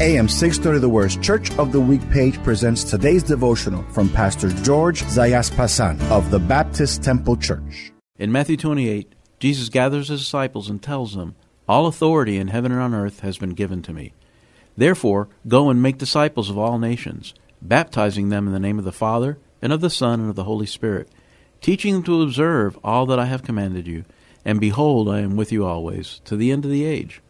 AM 630 The Word's Church of the Week page presents today's devotional from Pastor George Zayasbazan of the Baptist Temple Church. In Matthew 28, Jesus gathers his disciples and tells them, All authority in heaven and on earth has been given to me. Therefore, go and make disciples of all nations, baptizing them in the name of the Father, and of the Son, and of the Holy Spirit, teaching them to observe all that I have commanded you. And behold, I am with you always, to the end of the age.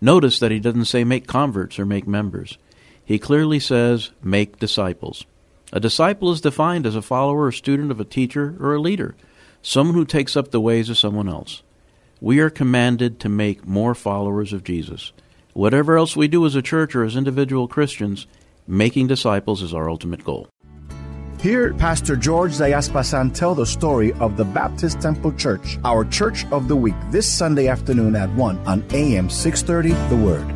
Notice that he doesn't say make converts or make members. He clearly says make disciples. A disciple is defined as a follower or student of a teacher or a leader, someone who takes up the ways of someone else. We are commanded to make more followers of Jesus. Whatever else we do as a church or as individual Christians, making disciples is our ultimate goal. Hear Pastor George Zayasbazan tell the story of the Baptist Temple Church, our church of the week, this Sunday afternoon at 1 on AM 630 The Word.